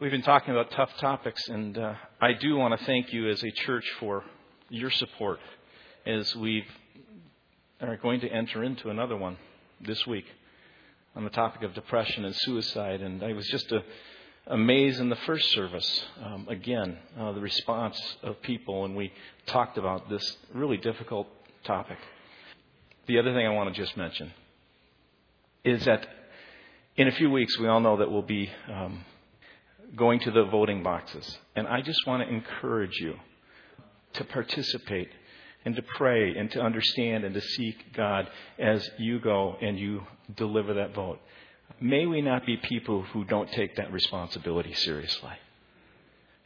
We've been talking about tough topics, and uh, I do want to thank you as a church for your support as we are going to enter into another one this week on the topic of depression and suicide. And I was just uh, amazed in the first service, um, again, uh, the response of people when we talked about this really difficult topic. The other thing I want to just mention is that in a few weeks, we all know that we'll be um, going to the voting boxes. And I just want to encourage you to participate and to pray and to understand and to seek God as you go and you deliver that vote. May we not be people who don't take that responsibility seriously.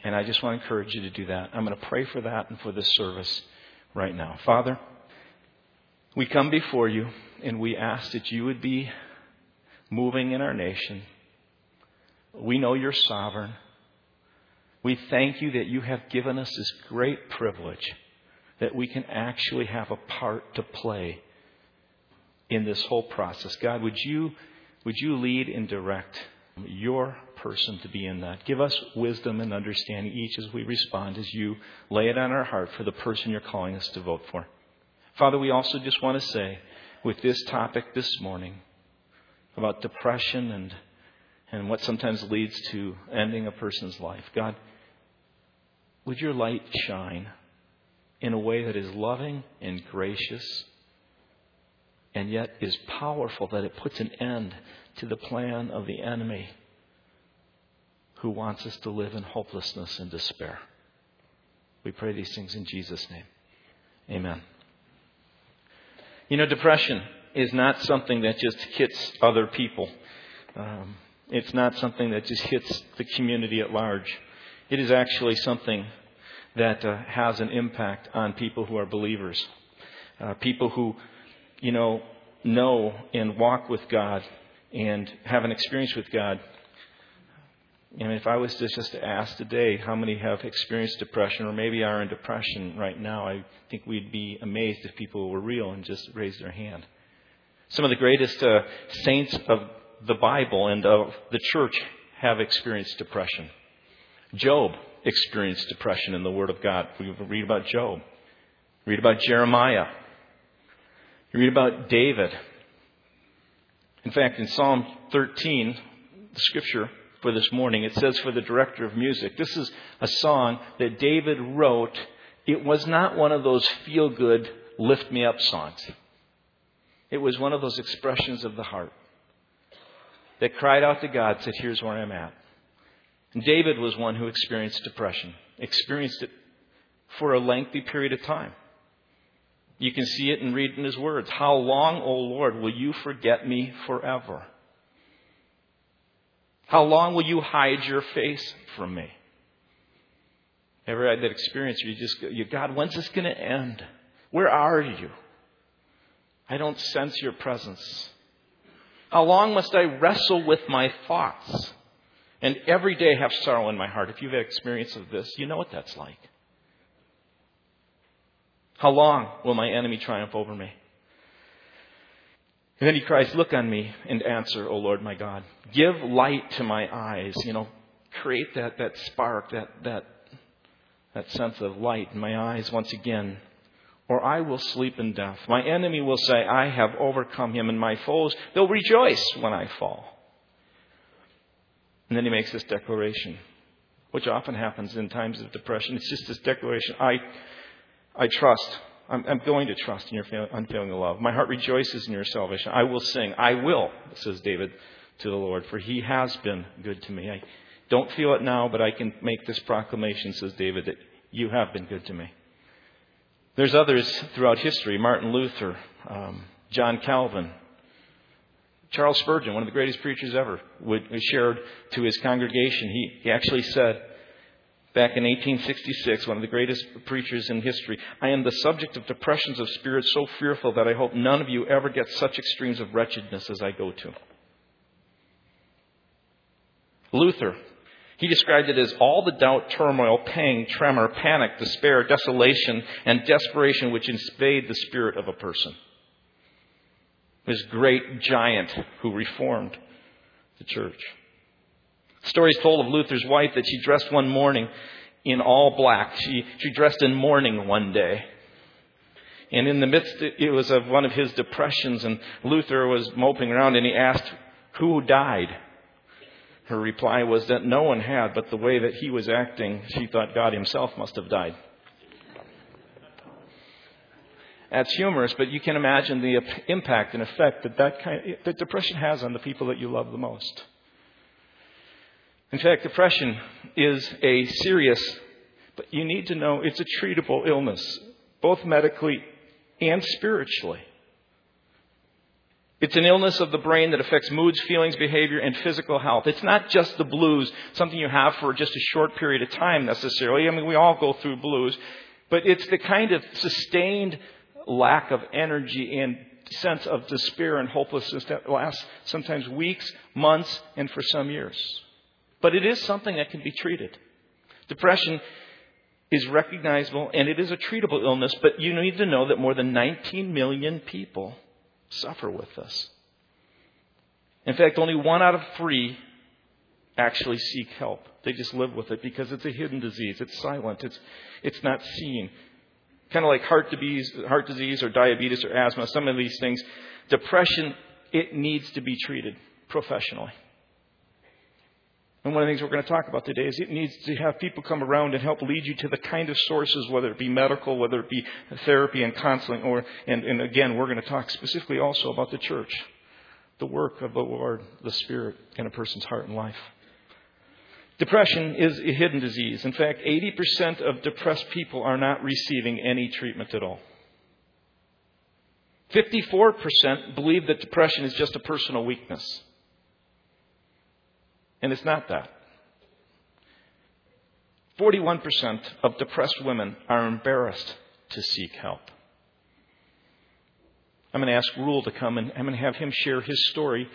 And I just want to encourage you to do that. I'm going to pray for that and for this service right now. Father, we come before you and we ask that you would be moving in our nation. We know you're sovereign. We thank you that you have given us this great privilege that we can actually have a part to play in this whole process. God, would you, would you lead and direct your person to be in that? Give us wisdom and understanding each as we respond, as you lay it on our heart for the person you're calling us to vote for. Father, we also just want to say with this topic this morning about depression and, and what sometimes leads to ending a person's life, God, would your light shine in a way that is loving and gracious and yet is powerful, that it puts an end to the plan of the enemy who wants us to live in hopelessness and despair. We pray these things in Jesus' name. Amen. You know, depression is not something that just hits other people. Um, it's not something that just hits the community at large. It is actually something that uh, has an impact on people who are believers, uh, people who, you know, know and walk with God and have an experience with God. And if I was just to ask today how many have experienced depression or maybe are in depression right now, I think we'd be amazed if people were real and just raised their hand. Some of the greatest uh, saints of the Bible and of the church have experienced depression. Job experienced depression in the Word of God. We read about Job, read about Jeremiah, you read about David. In fact, in Psalm 13, the scripture for this morning, it says for the director of music, this is a song that David wrote. It was not one of those feel good, lift me up songs. It was one of those expressions of the heart that cried out to God, said, Here's where I'm at. And David was one who experienced depression, experienced it for a lengthy period of time. You can see it and read in his words. How long, O Lord, will you forget me forever? How long will you hide your face from me? Ever had that experience where you just go, God, when's this going to end? Where are you? I don't sense your presence. How long must I wrestle with my thoughts and every day have sorrow in my heart? If you've had experience of this, you know what that's like. How long will my enemy triumph over me? And then he cries, Look on me and answer, O Lord my God. Give light to my eyes. You know, create that, that spark, that, that, that sense of light in my eyes once again or I will sleep in death. My enemy will say, I have overcome him, and my foes, they'll rejoice when I fall. And then he makes this declaration, which often happens in times of depression. It's just this declaration I, I trust. I'm, I'm going to trust in your unfailing love. My heart rejoices in your salvation. I will sing. I will, says David to the Lord, for he has been good to me. I don't feel it now, but I can make this proclamation, says David, that you have been good to me. There's others throughout history Martin Luther, um, John Calvin, Charles Spurgeon, one of the greatest preachers ever, would, shared to his congregation. He, he actually said, back in 1866, one of the greatest preachers in history, I am the subject of depressions of spirit so fearful that I hope none of you ever get such extremes of wretchedness as I go to. Luther, he described it as all the doubt, turmoil, pang, tremor, panic, despair, desolation, and desperation which invade the spirit of a person. This great giant who reformed the church. Stories told of Luther's wife that she dressed one morning in all black. She, she dressed in mourning one day. And in the midst, it was of one of his depressions, and Luther was moping around, and he asked, Who died? Her reply was that no one had, but the way that he was acting, she thought God himself must have died. That's humorous, but you can imagine the impact and effect that that, kind that depression has on the people that you love the most. In fact, depression is a serious, but you need to know it's a treatable illness, both medically and spiritually. It's an illness of the brain that affects moods, feelings, behavior, and physical health. It's not just the blues, something you have for just a short period of time necessarily. I mean, we all go through blues, but it's the kind of sustained lack of energy and sense of despair and hopelessness that lasts sometimes weeks, months, and for some years. But it is something that can be treated. Depression is recognizable and it is a treatable illness, but you need to know that more than 19 million people suffer with this. In fact, only one out of three actually seek help. They just live with it because it's a hidden disease. It's silent. It's, it's not seen. Kind of like heart disease, heart disease or diabetes or asthma, some of these things. Depression, it needs to be treated professionally. And one of the things we're going to talk about today is it needs to have people come around and help lead you to the kind of sources, whether it be medical, whether it be therapy and counseling, or, and, and again, we're going to talk specifically also about the church, the work of the Lord, the Spirit in a person's heart and life. Depression is a hidden disease. In fact, 80% of depressed people are not receiving any treatment at all. 54% believe that depression is just a personal weakness. And it's not that. 41% of depressed women are embarrassed to seek help. I'm going to ask Rule to come and I'm going to have him share his story.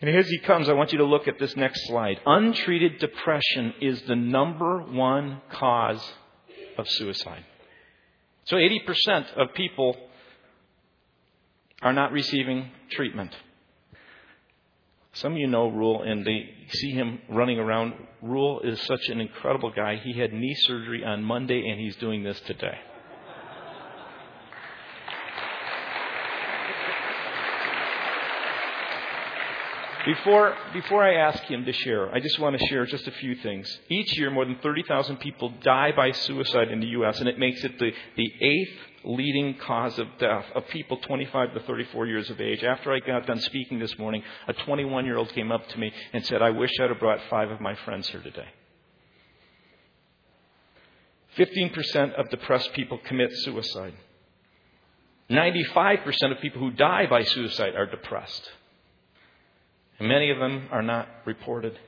And as he comes, I want you to look at this next slide. Untreated depression is the number one cause of suicide. So 80% of people are not receiving treatment. Some of you know Rule, and they see him running around. Rule is such an incredible guy. He had knee surgery on Monday, and he's doing this today. Before, before I ask him to share, I just want to share just a few things. Each year, more than 30,000 people die by suicide in the U.S., and it makes it the, the eighth leading cause of death of people 25 to 34 years of age. After I got done speaking this morning, a 21 year old came up to me and said, I wish I'd have brought five of my friends here today. 15% of depressed people commit suicide. 95% of people who die by suicide are depressed. And many of them are not reported.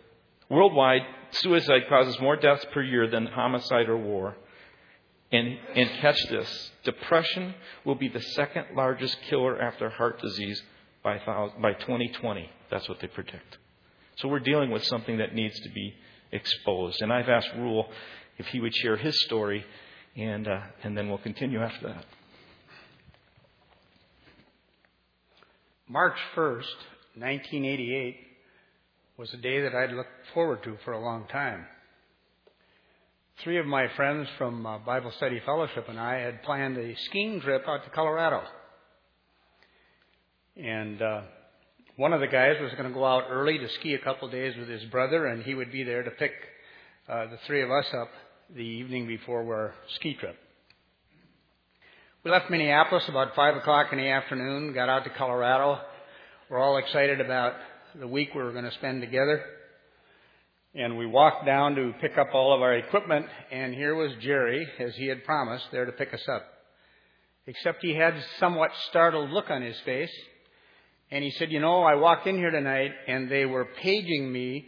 Worldwide, suicide causes more deaths per year than homicide or war. And, and catch this depression will be the second largest killer after heart disease by, by 2020. That's what they predict. So we're dealing with something that needs to be exposed. And I've asked Rule if he would share his story, and, uh, and then we'll continue after that. March 1st, 1988, was a day that I'd looked forward to for a long time three of my friends from uh, Bible Study Fellowship and I had planned a skiing trip out to Colorado. And uh, one of the guys was going to go out early to ski a couple days with his brother, and he would be there to pick uh, the three of us up the evening before our ski trip. We left Minneapolis about 5 o'clock in the afternoon, got out to Colorado. We're all excited about the week we were going to spend together. And we walked down to pick up all of our equipment, and here was Jerry, as he had promised, there to pick us up. Except he had a somewhat startled look on his face. And he said, You know, I walked in here tonight, and they were paging me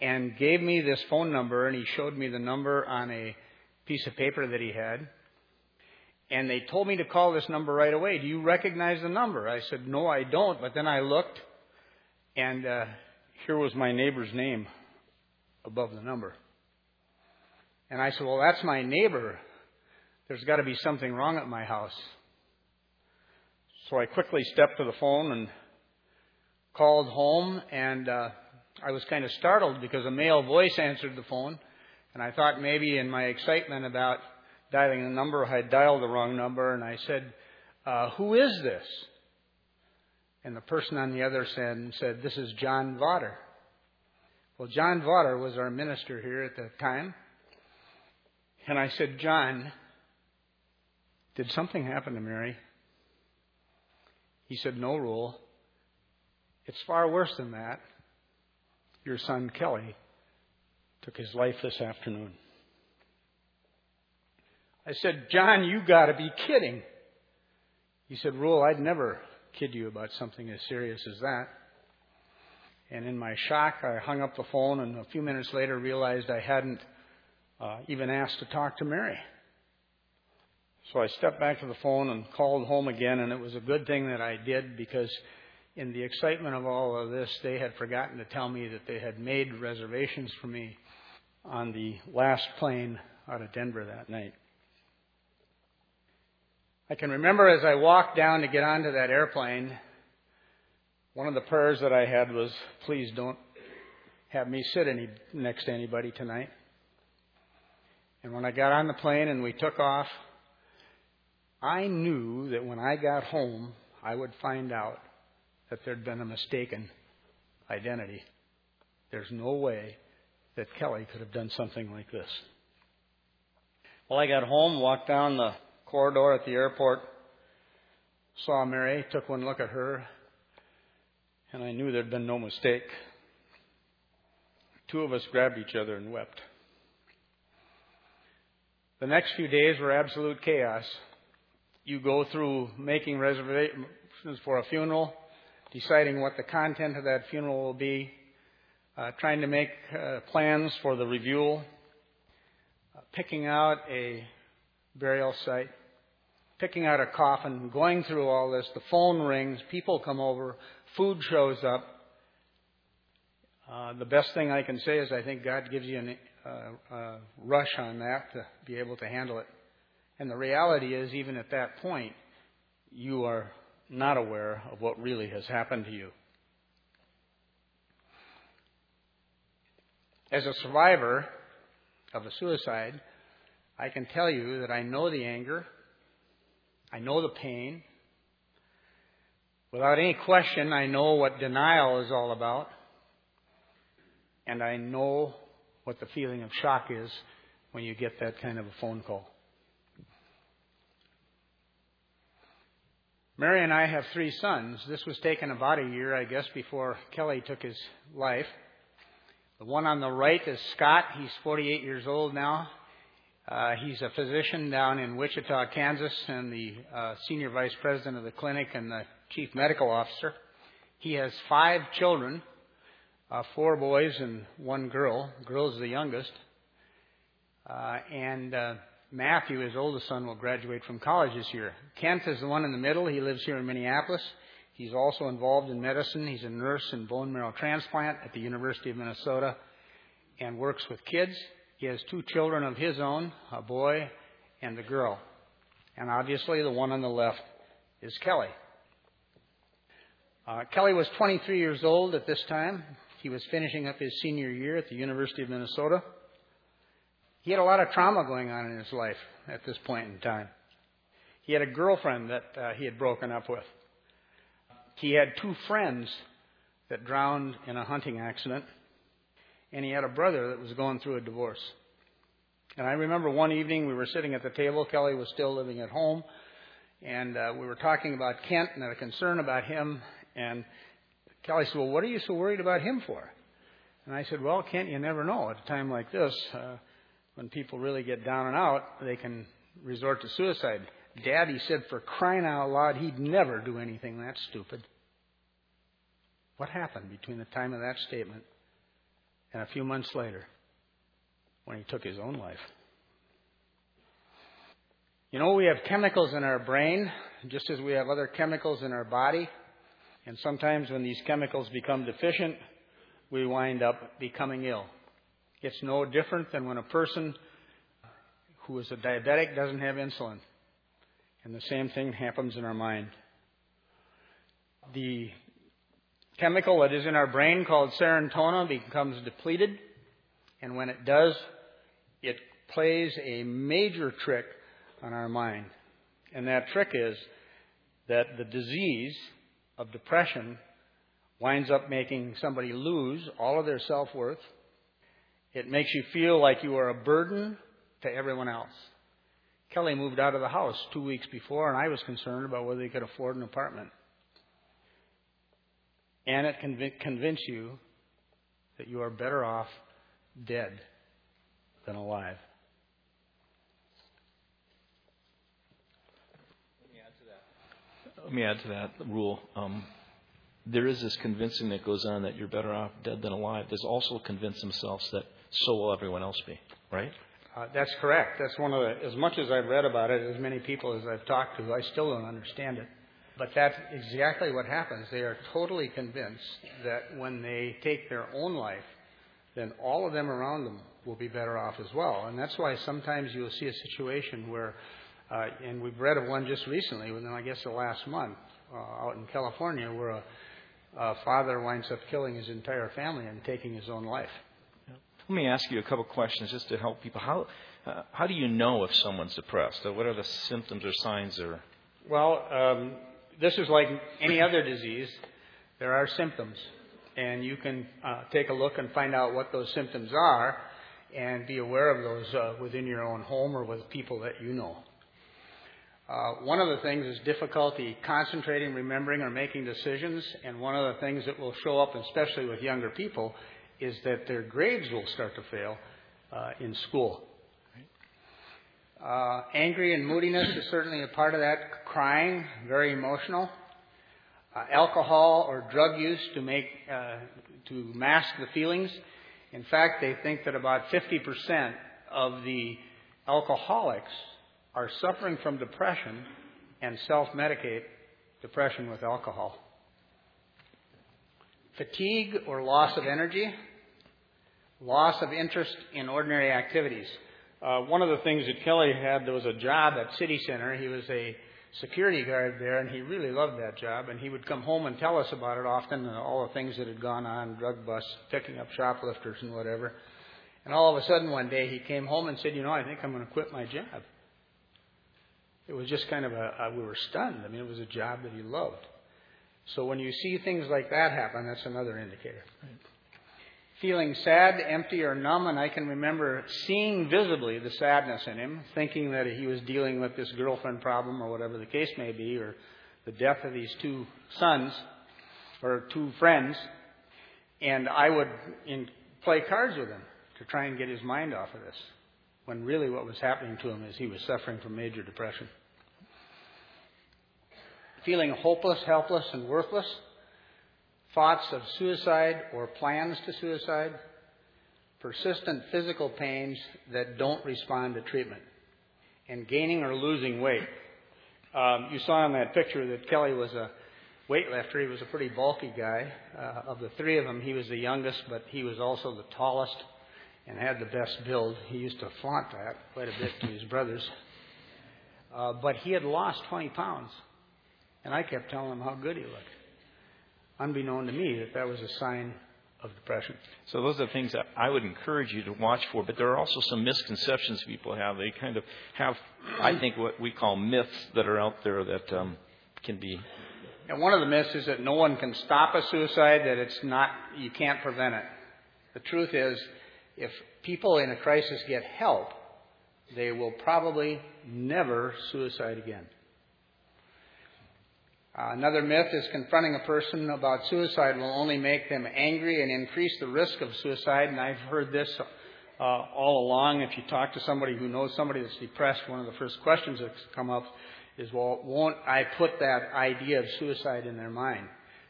and gave me this phone number, and he showed me the number on a piece of paper that he had. And they told me to call this number right away. Do you recognize the number? I said, No, I don't. But then I looked, and uh, here was my neighbor's name above the number. And I said, Well, that's my neighbor. There's got to be something wrong at my house. So I quickly stepped to the phone and called home, and uh, I was kind of startled because a male voice answered the phone, and I thought maybe in my excitement about dialing the number, I had dialed the wrong number, and I said, uh, Who is this? And the person on the other end said, This is John Vaughter. Well, John Vaughter was our minister here at the time. And I said, John, did something happen to Mary? He said, No, Rule. It's far worse than that. Your son Kelly took his life this afternoon. I said, John, you gotta be kidding. He said, Rule, I'd never kid you about something as serious as that. And in my shock, I hung up the phone and a few minutes later realized I hadn't uh, even asked to talk to Mary. So I stepped back to the phone and called home again, and it was a good thing that I did because in the excitement of all of this, they had forgotten to tell me that they had made reservations for me on the last plane out of Denver that night. I can remember as I walked down to get onto that airplane, one of the prayers that I had was, please don't have me sit any, next to anybody tonight. And when I got on the plane and we took off, I knew that when I got home, I would find out that there'd been a mistaken identity. There's no way that Kelly could have done something like this. Well, I got home, walked down the corridor at the airport, saw Mary, took one look at her, and I knew there'd been no mistake. Two of us grabbed each other and wept. The next few days were absolute chaos. You go through making reservations for a funeral, deciding what the content of that funeral will be, uh, trying to make uh, plans for the review, uh, picking out a burial site picking out a coffin, going through all this. The phone rings, people come over, food shows up. Uh, the best thing I can say is I think God gives you a uh, uh, rush on that to be able to handle it. And the reality is, even at that point, you are not aware of what really has happened to you. As a survivor of a suicide, I can tell you that I know the anger, I know the pain. Without any question, I know what denial is all about. And I know what the feeling of shock is when you get that kind of a phone call. Mary and I have three sons. This was taken about a year, I guess, before Kelly took his life. The one on the right is Scott. He's 48 years old now. Uh, he's a physician down in Wichita, Kansas, and the uh, senior vice president of the clinic and the chief medical officer. He has five children, uh, four boys and one girl. The girl's the youngest. Uh, and uh, Matthew, his oldest son, will graduate from college this year. Kent is the one in the middle. He lives here in Minneapolis. He's also involved in medicine. He's a nurse in bone marrow transplant at the University of Minnesota and works with kids. He has two children of his own, a boy and a girl. And obviously, the one on the left is Kelly. Uh, Kelly was 23 years old at this time. He was finishing up his senior year at the University of Minnesota. He had a lot of trauma going on in his life at this point in time. He had a girlfriend that uh, he had broken up with. He had two friends that drowned in a hunting accident and he had a brother that was going through a divorce. And I remember one evening we were sitting at the table. Kelly was still living at home, and uh, we were talking about Kent and a concern about him. And Kelly said, "Well, what are you so worried about him for?" And I said, "Well, Kent, you never know. At a time like this, uh, when people really get down and out, they can resort to suicide." Dad, he said, for crying out loud, he'd never do anything that stupid. What happened between the time of that statement and a few months later when he took his own life. You know, we have chemicals in our brain, just as we have other chemicals in our body. And sometimes when these chemicals become deficient, we wind up becoming ill. It's no different than when a person who is a diabetic doesn't have insulin. And the same thing happens in our mind. The chemical that is in our brain called serotonin becomes depleted, and when it does, it plays a major trick on our mind. And that trick is that the disease of depression winds up making somebody lose all of their self worth. It makes you feel like you are a burden to everyone else. Kelly moved out of the house two weeks before, and I was concerned about whether he could afford an apartment. And it can convince you that you are better off dead than alive. Let me add to that rule. Um, there is this convincing that goes on that you're better off dead than alive. There's also convince themselves that so will everyone else be, right? Uh, that's correct. That's one of the, as much as I've read about it, as many people as I've talked to, I still don't understand it. But that's exactly what happens. They are totally convinced that when they take their own life, then all of them around them will be better off as well. And that's why sometimes you'll see a situation where, uh, and we've read of one just recently, within I guess the last month, uh, out in California, where a, a father winds up killing his entire family and taking his own life. Let me ask you a couple questions just to help people. How uh, how do you know if someone's depressed? What are the symptoms or signs? Or well, um, this is like any other disease. There are symptoms, and you can uh, take a look and find out what those symptoms are, and be aware of those uh, within your own home or with people that you know. Uh, one of the things is difficulty concentrating, remembering, or making decisions, and one of the things that will show up, especially with younger people, is that their grades will start to fail uh, in school. Uh, angry and moodiness is certainly a part of that. Crying, very emotional. Uh, alcohol or drug use to make uh, to mask the feelings. In fact, they think that about 50% of the alcoholics are suffering from depression and self-medicate depression with alcohol. Fatigue or loss of energy loss of interest in ordinary activities. Uh, one of the things that Kelly had, there was a job at City Center. He was a security guard there, and he really loved that job. And he would come home and tell us about it often, and all the things that had gone on, drug busts, picking up shoplifters and whatever. And all of a sudden one day he came home and said, "You know, I think I'm going to quit my job." It was just kind of a, a we were stunned. I mean, it was a job that he loved. So when you see things like that happen, that's another indicator. Right feeling sad, empty, or numb, and I can remember seeing visibly the sadness in him, thinking that he was dealing with this girlfriend problem or whatever the case may be, or the death of these two sons or two friends, and I would in, play cards with him to try and get his mind off of this, when really what was happening to him is he was suffering from major depression. Feeling hopeless, helpless, and worthless thoughts of suicide or plans to suicide, persistent physical pains that don't respond to treatment, and gaining or losing weight. Um, you saw in that picture that Kelly was a weightlifter. He was a pretty bulky guy. Uh, of the three of them, he was the youngest, but he was also the tallest and had the best build. He used to flaunt that quite a bit to his brothers. Uh, but he had lost 20 pounds. And I kept telling him how good he looked unbeknown to me, that that was a sign of depression. So those are the things that I would encourage you to watch for. But there are also some misconceptions people have. They kind of have, I think, what we call myths that are out there that um, can be. And one of the myths is that no one can stop a suicide. That it's not, you can't prevent it. The truth is, if people in a crisis get help, they will probably never suicide again. Uh, another myth is confronting a person about suicide will only make them angry and increase the risk of suicide. And I've heard this uh, all along. If you talk to somebody who knows somebody that's depressed, one of the first questions that come up is, well, won't I put that idea of suicide in their mind?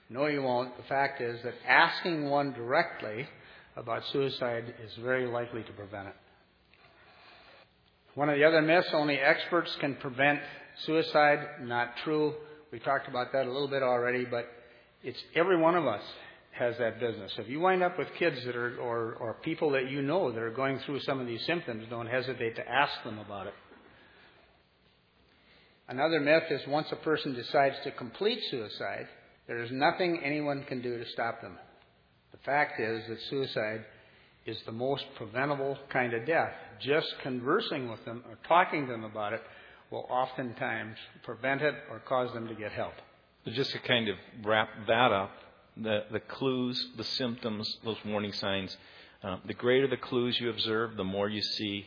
No, you won't. The fact is that asking one directly about suicide is very likely to prevent it. One of the other myths, only experts can prevent suicide. Not true. We talked about that a little bit already, but it's every one of us has that business. If you wind up with kids that are, or, or people that you know that are going through some of these symptoms, don't hesitate to ask them about it. Another myth is once a person decides to complete suicide, There is nothing anyone can do to stop them. The fact is that suicide is the most preventable kind of death. Just conversing with them or talking to them about it will oftentimes prevent it or cause them to get help. Just to kind of wrap that up, the, the clues, the symptoms, those warning signs, uh, the greater the clues you observe, the more you see,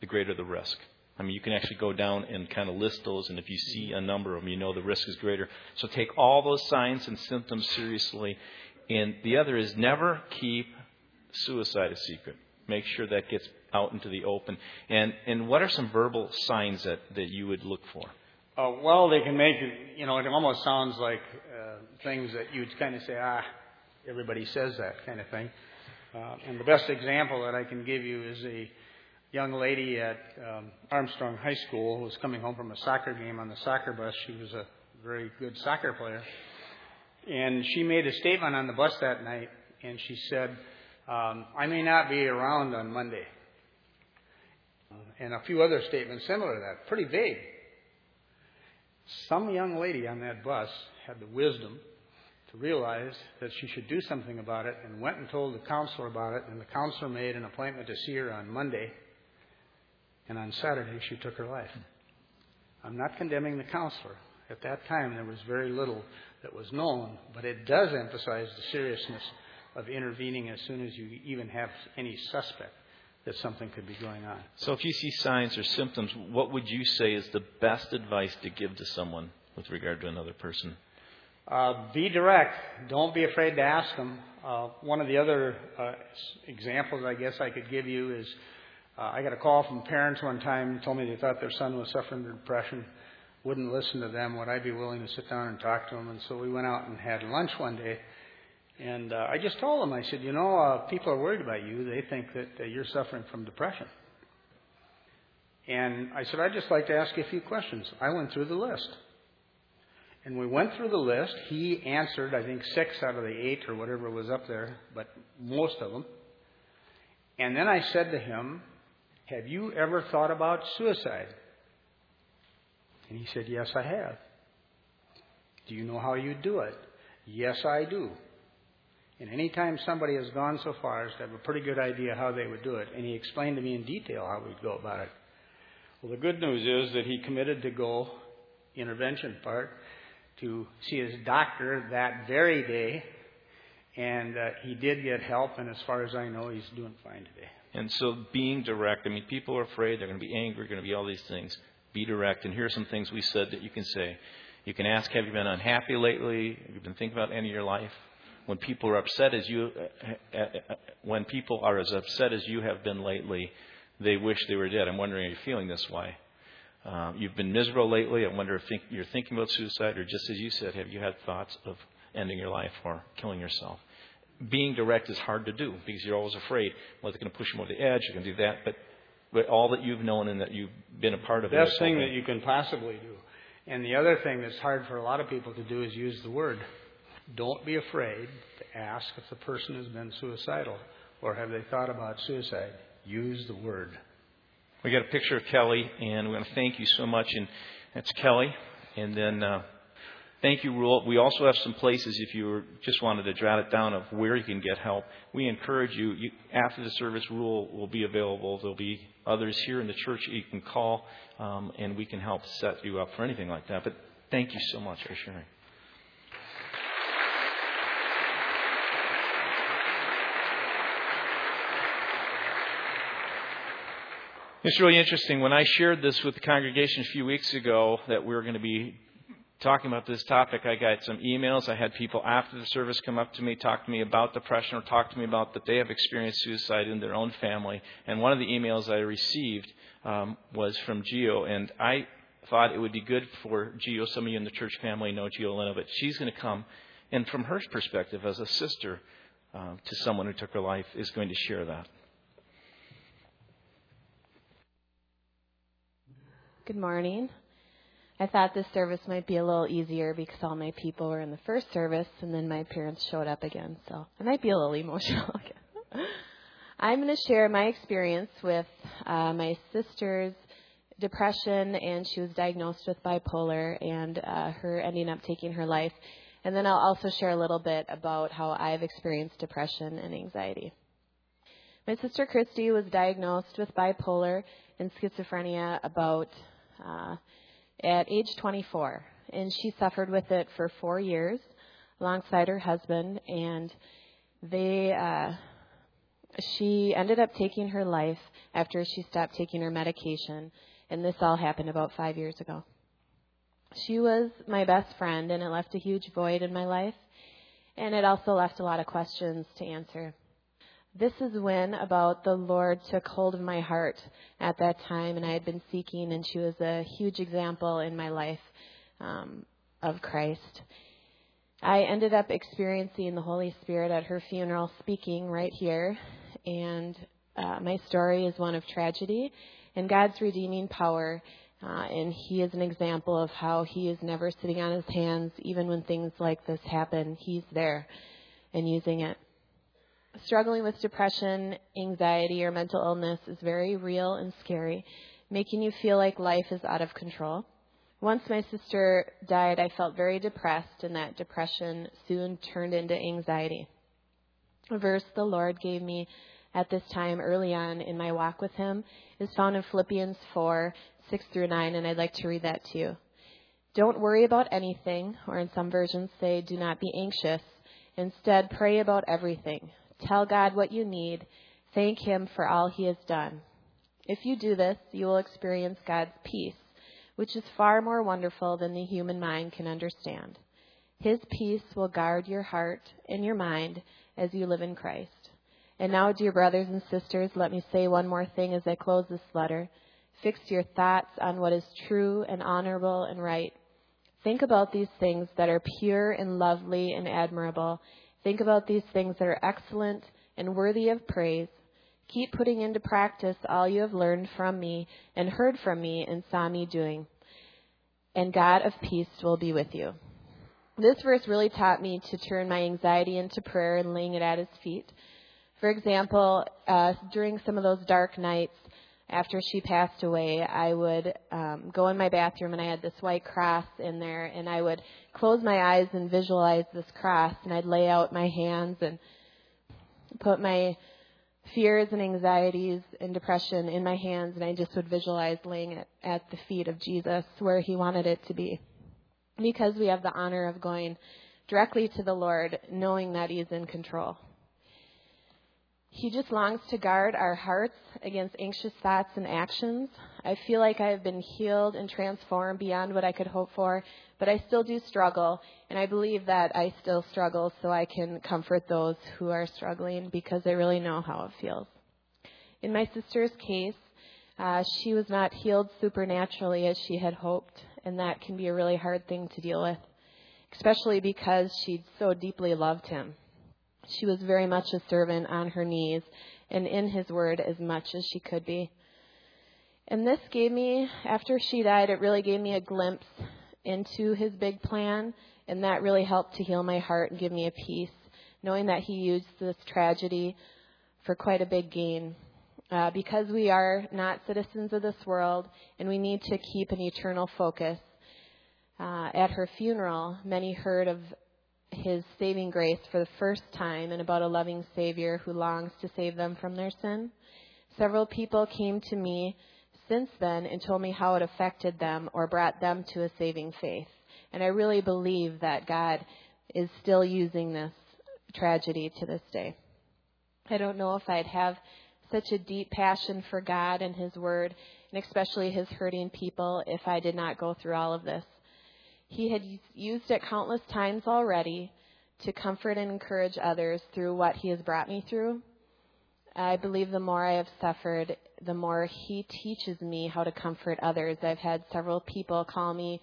the greater the risk. I mean, you can actually go down and kind of list those, and if you see a number of them, you know the risk is greater. So take all those signs and symptoms seriously. And the other is never keep suicide a secret. Make sure that gets out into the open. And and what are some verbal signs that, that you would look for? Uh, well, they can make you know, it almost sounds like uh, things that you'd kind of say, ah, everybody says that kind of thing. Uh, and the best example that I can give you is a young lady at um, Armstrong High School who was coming home from a soccer game on the soccer bus. She was a very good soccer player. And she made a statement on the bus that night, and she said, um, I may not be around on Monday. Uh, and a few other statements similar to that, pretty vague. Some young lady on that bus had the wisdom to realize that she should do something about it and went and told the counselor about it, and the counselor made an appointment to see her on Monday and on Saturday, she took her life. I'm not condemning the counselor. At that time, there was very little that was known, but it does emphasize the seriousness of intervening as soon as you even have any suspect that something could be going on. So, if you see signs or symptoms, what would you say is the best advice to give to someone with regard to another person? Uh, be direct. Don't be afraid to ask them. Uh, one of the other uh, examples I guess I could give you is uh, I got a call from parents one time, told me they thought their son was suffering from depression, wouldn't listen to them. Would I be willing to sit down and talk to him? And so we went out and had lunch one day. And uh, I just told them, I said, you know, uh, people are worried about you. They think that uh, you're suffering from depression. And I said, I'd just like to ask you a few questions. I went through the list. And we went through the list. He answered, I think, six out of the eight or whatever was up there, but most of them. And then I said to him, have you ever thought about suicide? And he said, Yes, I have. Do you know how you do it? Yes, I do. And any time somebody has gone so far as to have a pretty good idea how they would do it, and he explained to me in detail how we'd go about it. Well, the good news is that he committed to go, intervention part, to see his doctor that very day, and uh, he did get help, and as far as I know, he's doing fine today. And so being direct, I mean, people are afraid, they're going to be angry, going to be all these things. Be direct. And here are some things we said that you can say. You can ask, have you been unhappy lately? Have you been thinking about any of your life? When people are upset as you, uh, uh, uh, when people are as upset as you have been lately, they wish they were dead. I'm wondering, are you feeling this way? Uh, you've been miserable lately. I wonder if think, you're thinking about suicide, or just as you said, have you had thoughts of ending your life or killing yourself? being direct is hard to do because you're always afraid, well, they're going to push them over the edge, you're going to do that. But, but all that you've known and that you've been a part of the best thing that you can possibly do. And the other thing that's hard for a lot of people to do is use the word. Don't be afraid to ask if the person has been suicidal or have they thought about suicide. Use the word. We got a picture of Kelly, and we want to thank you so much. And that's Kelly. And then uh, Thank you, Rule. We also have some places, if you just wanted to jot it down, of where you can get help. We encourage you, you after the service, Rule will be available. There'll be others here in the church you can call, um, and we can help set you up for anything like that. But thank you so much for sharing. It's really interesting. When I shared this with the congregation a few weeks ago that we were going to be talking about this topic, I got some emails. I had people after the service come up to me, talk to me about depression, or talk to me about that they have experienced suicide in their own family. And one of the emails I received um, was from Geo, and I thought it would be good for Geo. Some of you in the church family know Geo Lena, but she's going to come, and from her perspective as a sister uh, to someone who took her life, is going to share that. Good morning. I thought this service might be a little easier because all my people were in the first service and then my parents showed up again. So I might be a little emotional again. I'm going to share my experience with uh, my sister's depression and she was diagnosed with bipolar and uh, her ending up taking her life. And then I'll also share a little bit about how I've experienced depression and anxiety. My sister Christy was diagnosed with bipolar and schizophrenia about uh, at age 24, and she suffered with it for four years alongside her husband, and they. Uh, she ended up taking her life after she stopped taking her medication, and this all happened about five years ago. She was my best friend, and it left a huge void in my life, and it also left a lot of questions to answer. This is when about the Lord took hold of my heart at that time, and I had been seeking, and she was a huge example in my life um, of Christ. I ended up experiencing the Holy Spirit at her funeral, speaking right here, and uh, my story is one of tragedy and God's redeeming power. Uh, and he is an example of how he is never sitting on his hands, even when things like this happen. He's there and using it. Struggling with depression, anxiety, or mental illness is very real and scary, making you feel like life is out of control. Once my sister died, I felt very depressed, and that depression soon turned into anxiety. A verse the Lord gave me at this time early on in my walk with Him is found in Philippians 4 6 through 9, and I'd like to read that to you. Don't worry about anything, or in some versions say, do not be anxious. Instead, pray about everything. Tell God what you need. Thank Him for all He has done. If you do this, you will experience God's peace, which is far more wonderful than the human mind can understand. His peace will guard your heart and your mind as you live in Christ. And now, dear brothers and sisters, let me say one more thing as I close this letter. Fix your thoughts on what is true and honorable and right. Think about these things that are pure and lovely and admirable. Think about these things that are excellent and worthy of praise. Keep putting into practice all you have learned from me and heard from me and saw me doing. And God of peace will be with you. This verse really taught me to turn my anxiety into prayer and laying it at his feet. For example, uh, during some of those dark nights after she passed away, I would um, go in my bathroom and I had this white cross in there, and I would close my eyes and visualize this cross, and I'd lay out my hands and put my fears and anxieties and depression in my hands, and I just would visualize laying it at the feet of Jesus where He wanted it to be. Because we have the honor of going directly to the Lord, knowing that He is in control. He just longs to guard our hearts against anxious thoughts and actions. I feel like I have been healed and transformed beyond what I could hope for, but I still do struggle, and I believe that I still struggle so I can comfort those who are struggling because I really know how it feels. In my sister's case, uh, she was not healed supernaturally as she had hoped, and that can be a really hard thing to deal with, especially because she so deeply loved him. She was very much a servant on her knees and in his word as much as she could be. And this gave me, after she died, it really gave me a glimpse into his big plan, and that really helped to heal my heart and give me a peace, knowing that he used this tragedy for quite a big gain. Uh, because we are not citizens of this world and we need to keep an eternal focus. Uh, at her funeral, many heard of his saving grace for the first time and about a loving Savior who longs to save them from their sin. Several people came to me since then and told me how it affected them or brought them to a saving faith. And I really believe that God is still using this tragedy to this day. I don't know if I'd have such a deep passion for God and His Word, and especially His hurting people, if I did not go through all of this. He had used it countless times already to comfort and encourage others through what he has brought me through. I believe the more I have suffered, the more he teaches me how to comfort others. I've had several people call me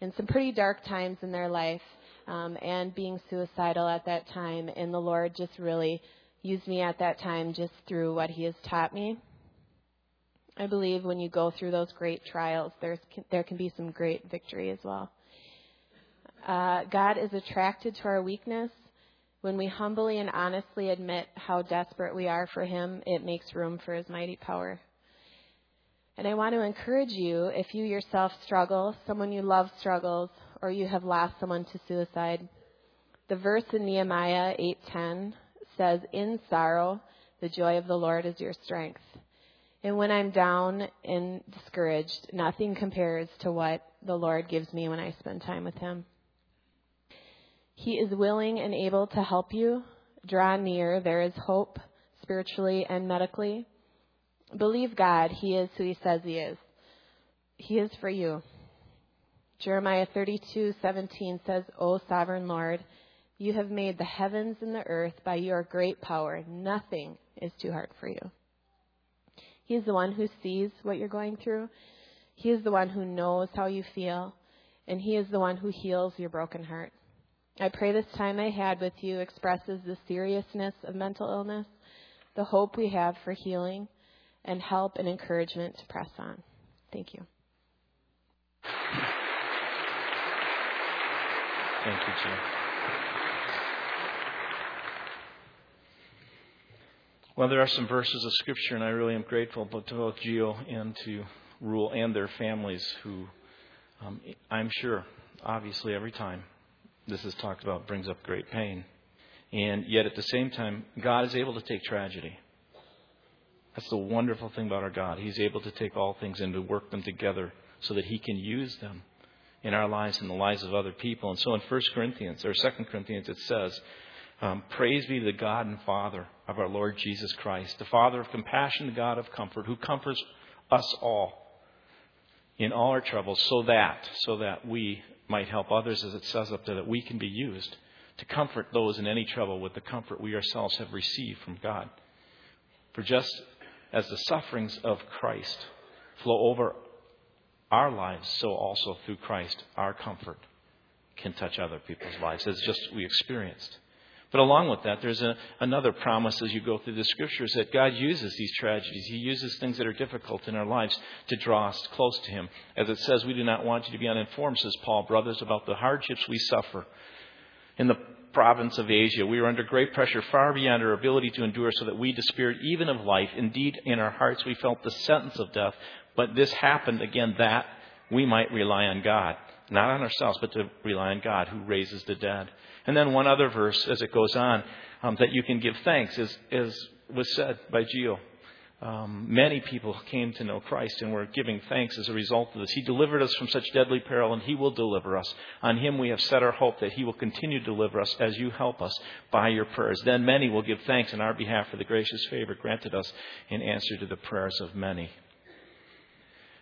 in some pretty dark times in their life um, and being suicidal at that time, and the Lord just really used me at that time just through what he has taught me. I believe when you go through those great trials, there's, there can be some great victory as well. Uh, God is attracted to our weakness. When we humbly and honestly admit how desperate we are for Him, it makes room for His mighty power. And I want to encourage you if you yourself struggle, someone you love struggles, or you have lost someone to suicide, The verse in Nehemiah 8:10 says, "In sorrow, the joy of the Lord is your strength." And when I'm down and discouraged, nothing compares to what the Lord gives me when I spend time with Him. He is willing and able to help you. Draw near. There is hope spiritually and medically. Believe God. He is who He says He is. He is for you. Jeremiah 32:17 says, "O sovereign Lord, you have made the heavens and the earth by your great power. Nothing is too hard for you." He is the one who sees what you're going through. He is the one who knows how you feel, and He is the one who heals your broken heart. I pray this time I had with you expresses the seriousness of mental illness, the hope we have for healing, and help and encouragement to press on. Thank you. Thank you, Jill. Well, there are some verses of Scripture, and I really am grateful to both Geo and to Rule and their families who, um, I'm sure, obviously, every time this is talked about, brings up great pain. And yet, at the same time, God is able to take tragedy. That's the wonderful thing about our God. He's able to take all things and to work them together so that He can use them in our lives and the lives of other people. And so in 1 Corinthians, or 2 Corinthians, it says, um, Praise be the God and Father of our Lord Jesus Christ, the Father of compassion, the God of comfort, who comforts us all in all our troubles, so that so that we might help others, as it says up there, that we can be used to comfort those in any trouble with the comfort we ourselves have received from God. For just as the sufferings of Christ flow over our lives, so also through Christ, our comfort can touch other people's lives. It's just we experienced. But along with that, there's a, another promise as you go through the scriptures that God uses these tragedies. He uses things that are difficult in our lives to draw us close to Him. As it says, we do not want you to be uninformed, says Paul, brothers, about the hardships we suffer. In the province of Asia, we were under great pressure far beyond our ability to endure, so that we despaired even of life. Indeed, in our hearts we felt the sentence of death. But this happened, again, that we might rely on God. Not on ourselves, but to rely on God who raises the dead. And then one other verse as it goes on um, that you can give thanks, as, as was said by Geo. Um, many people came to know Christ and were giving thanks as a result of this. He delivered us from such deadly peril, and He will deliver us. On Him we have set our hope that He will continue to deliver us as you help us by your prayers. Then many will give thanks in our behalf for the gracious favor granted us in answer to the prayers of many.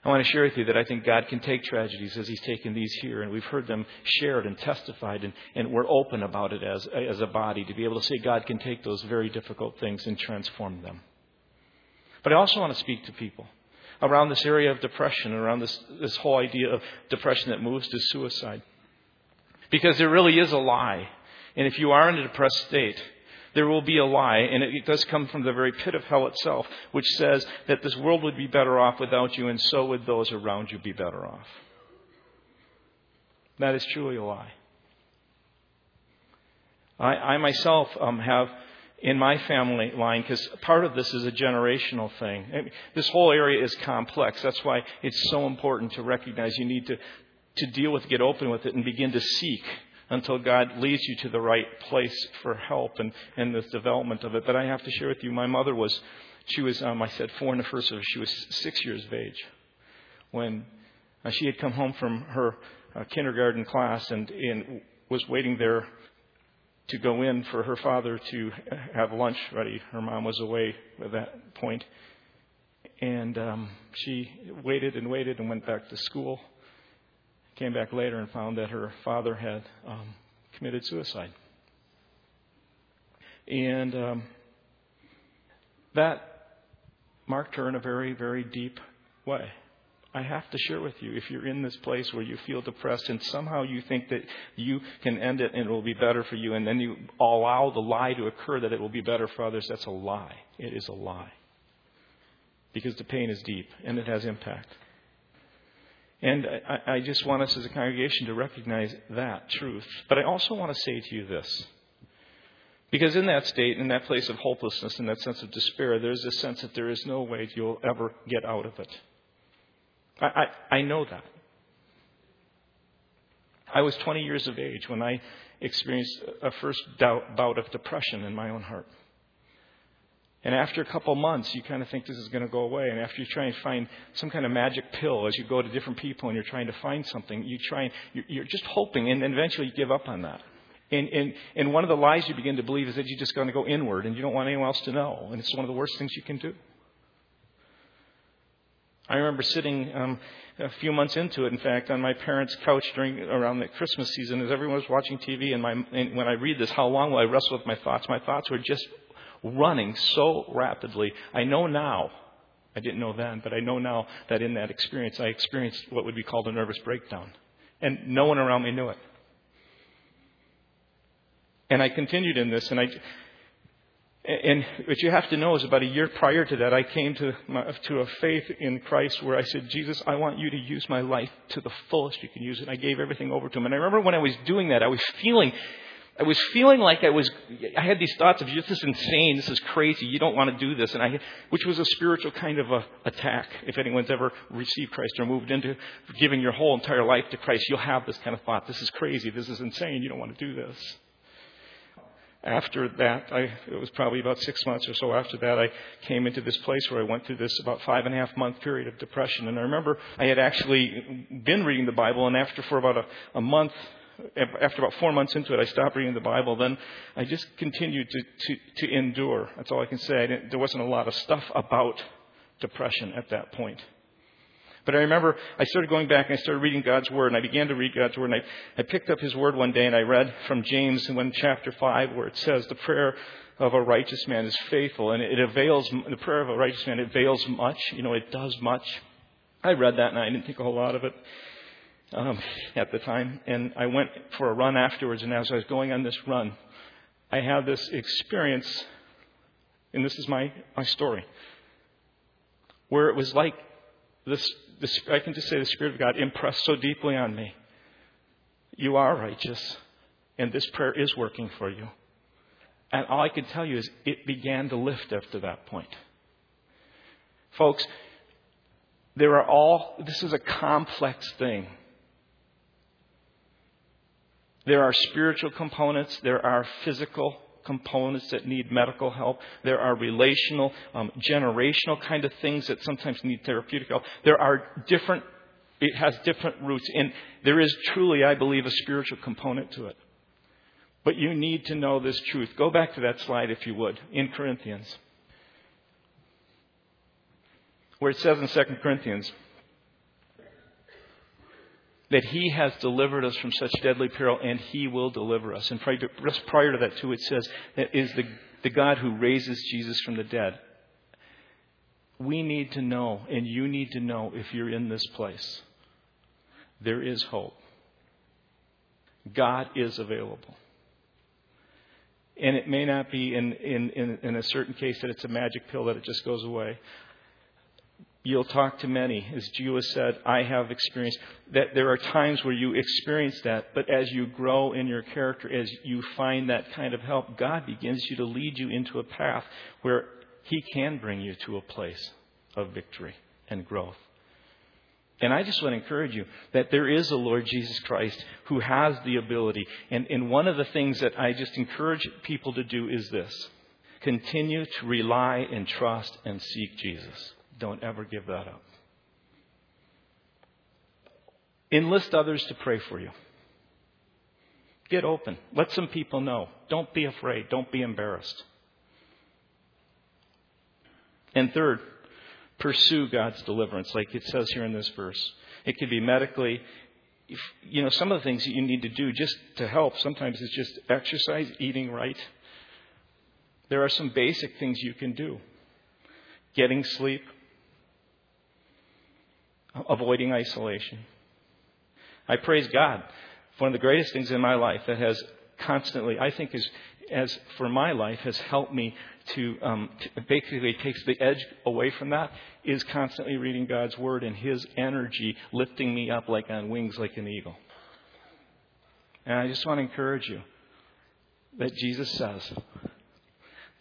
I want to share with you that I think God can take tragedies as He's taken these here, and we've heard them shared and testified, and, and we're open about it as, as a body to be able to say God can take those very difficult things and transform them. But I also want to speak to people around this area of depression, around this, this whole idea of depression that moves to suicide. Because there really is a lie. And if you are in a depressed state, there will be a lie, and it does come from the very pit of hell itself, which says that this world would be better off without you, and so would those around you be better off. That is truly a lie. I, I myself um, have in my family line, because part of this is a generational thing. I mean, this whole area is complex. That's why it's so important to recognize you need to, to deal with, get open with it, and begin to seek until God leads you to the right place for help and, and the development of it. But I have to share with you, my mother was, she was, um, I said four in the first service, she was six years of age when uh, she had come home from her uh, kindergarten class and, and was waiting there to go in for her father to have lunch ready. Her mom was away at that point. And um, she waited and waited and went back to school came back later and found that her father had um, committed suicide. And um, that marked her in a very, very deep way. I have to share with you if you're in this place where you feel depressed and somehow you think that you can end it and it will be better for you, and then you allow the lie to occur that it will be better for others, that's a lie. It is a lie. Because the pain is deep and it has impact. And I, I just want us as a congregation to recognize that truth. But I also want to say to you this. Because in that state, in that place of hopelessness, in that sense of despair, there's a sense that there is no way you'll ever get out of it. I, I, I know that. I was 20 years of age when I experienced a first doubt, bout of depression in my own heart. And after a couple months, you kind of think this is going to go away. And after you try and find some kind of magic pill as you go to different people and you're trying to find something, you try and you're just hoping, and eventually you give up on that. And, and, and one of the lies you begin to believe is that you're just going to go inward and you don't want anyone else to know. And it's one of the worst things you can do. I remember sitting um, a few months into it, in fact, on my parents' couch during around the Christmas season, as everyone was watching TV. And, my, and when I read this, how long will I wrestle with my thoughts? My thoughts were just running so rapidly. I know now, I didn't know then, but I know now that in that experience, I experienced what would be called a nervous breakdown. And no one around me knew it. And I continued in this, and I, and what you have to know is about a year prior to that, I came to, my, to a faith in Christ where I said, Jesus, I want you to use my life to the fullest you can use it. I gave everything over to him. And I remember when I was doing that, I was feeling I was feeling like I was, I had these thoughts of, this is insane, this is crazy, you don't want to do this. And I, which was a spiritual kind of a attack. If anyone's ever received Christ or moved into giving your whole entire life to Christ, you'll have this kind of thought, this is crazy, this is insane, you don't want to do this. After that, I, it was probably about six months or so after that, I came into this place where I went through this about five and a half month period of depression. And I remember I had actually been reading the Bible, and after for about a, a month, after about four months into it, I stopped reading the Bible. Then I just continued to, to, to endure. That's all I can say. I there wasn't a lot of stuff about depression at that point. But I remember I started going back and I started reading God's Word, and I began to read God's Word, and I, I picked up His Word one day and I read from James in chapter 5 where it says, The prayer of a righteous man is faithful, and it avails, the prayer of a righteous man avails much. You know, it does much. I read that and I didn't think a whole lot of it um, at the time, and I went for a run afterwards. And as I was going on this run, I had this experience, and this is my my story, where it was like this. this I can just say the Spirit of God impressed so deeply on me. You are righteous, and this prayer is working for you. And all I can tell you is it began to lift after that point. Folks, there are all, this is a complex thing. There are spiritual components, there are physical components that need medical help. There are relational, um, generational kind of things that sometimes need therapeutic help. There are different, it has different roots. And there is truly, I believe, a spiritual component to it. But you need to know this truth. Go back to that slide, if you would, in Corinthians, where it says in 2 Corinthians, that He has delivered us from such deadly peril, and He will deliver us. And just prior to that, too, it says that is the, the God who raises Jesus from the dead. We need to know, and you need to know if you're in this place, there is hope. God is available. And it may not be in, in, in, in, a certain case that it's a magic pill that it just goes away you'll talk to many. As Julia said, I have experienced that there are times where you experience that, but as you grow in your character, as you find that kind of help, God begins you to lead you into a path where He can bring you to a place of victory and growth. And I just want to encourage you that there is a Lord Jesus Christ who has the ability. And, and one of the things that I just encourage people to do is this continue to rely and trust and seek Jesus. Don't ever give that up. Enlist others to pray for you. Get open. Let some people know. Don't be afraid. Don't be embarrassed. And third, pursue God's deliverance, like it says here in this verse. It could be medically. If, you know, some of the things that you need to do just to help, sometimes it's just exercise, eating right. There are some basic things you can do. Getting sleep, avoiding isolation. I praise God. One of the greatest things in my life that has constantly, I think, is as for my life has helped me to, um, to basically takes the edge away from that is constantly reading God's word and His energy lifting me up like on wings like an eagle. And I just want to encourage you that Jesus says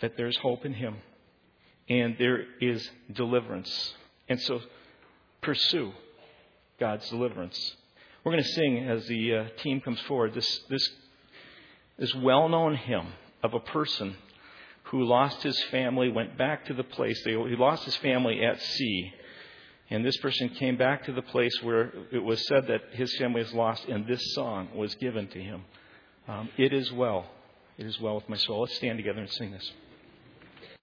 that there's hope in Him and there is deliverance. And so pursue God's deliverance. We're going to sing as the uh, team comes forward this, this this well known hymn of a person who lost his family, went back to the place. they, He lost his family at sea. And this person came back to the place where it was said that his family was lost, and this song was given to him. Um, it is well. It is well with my soul. Let's stand together and sing this.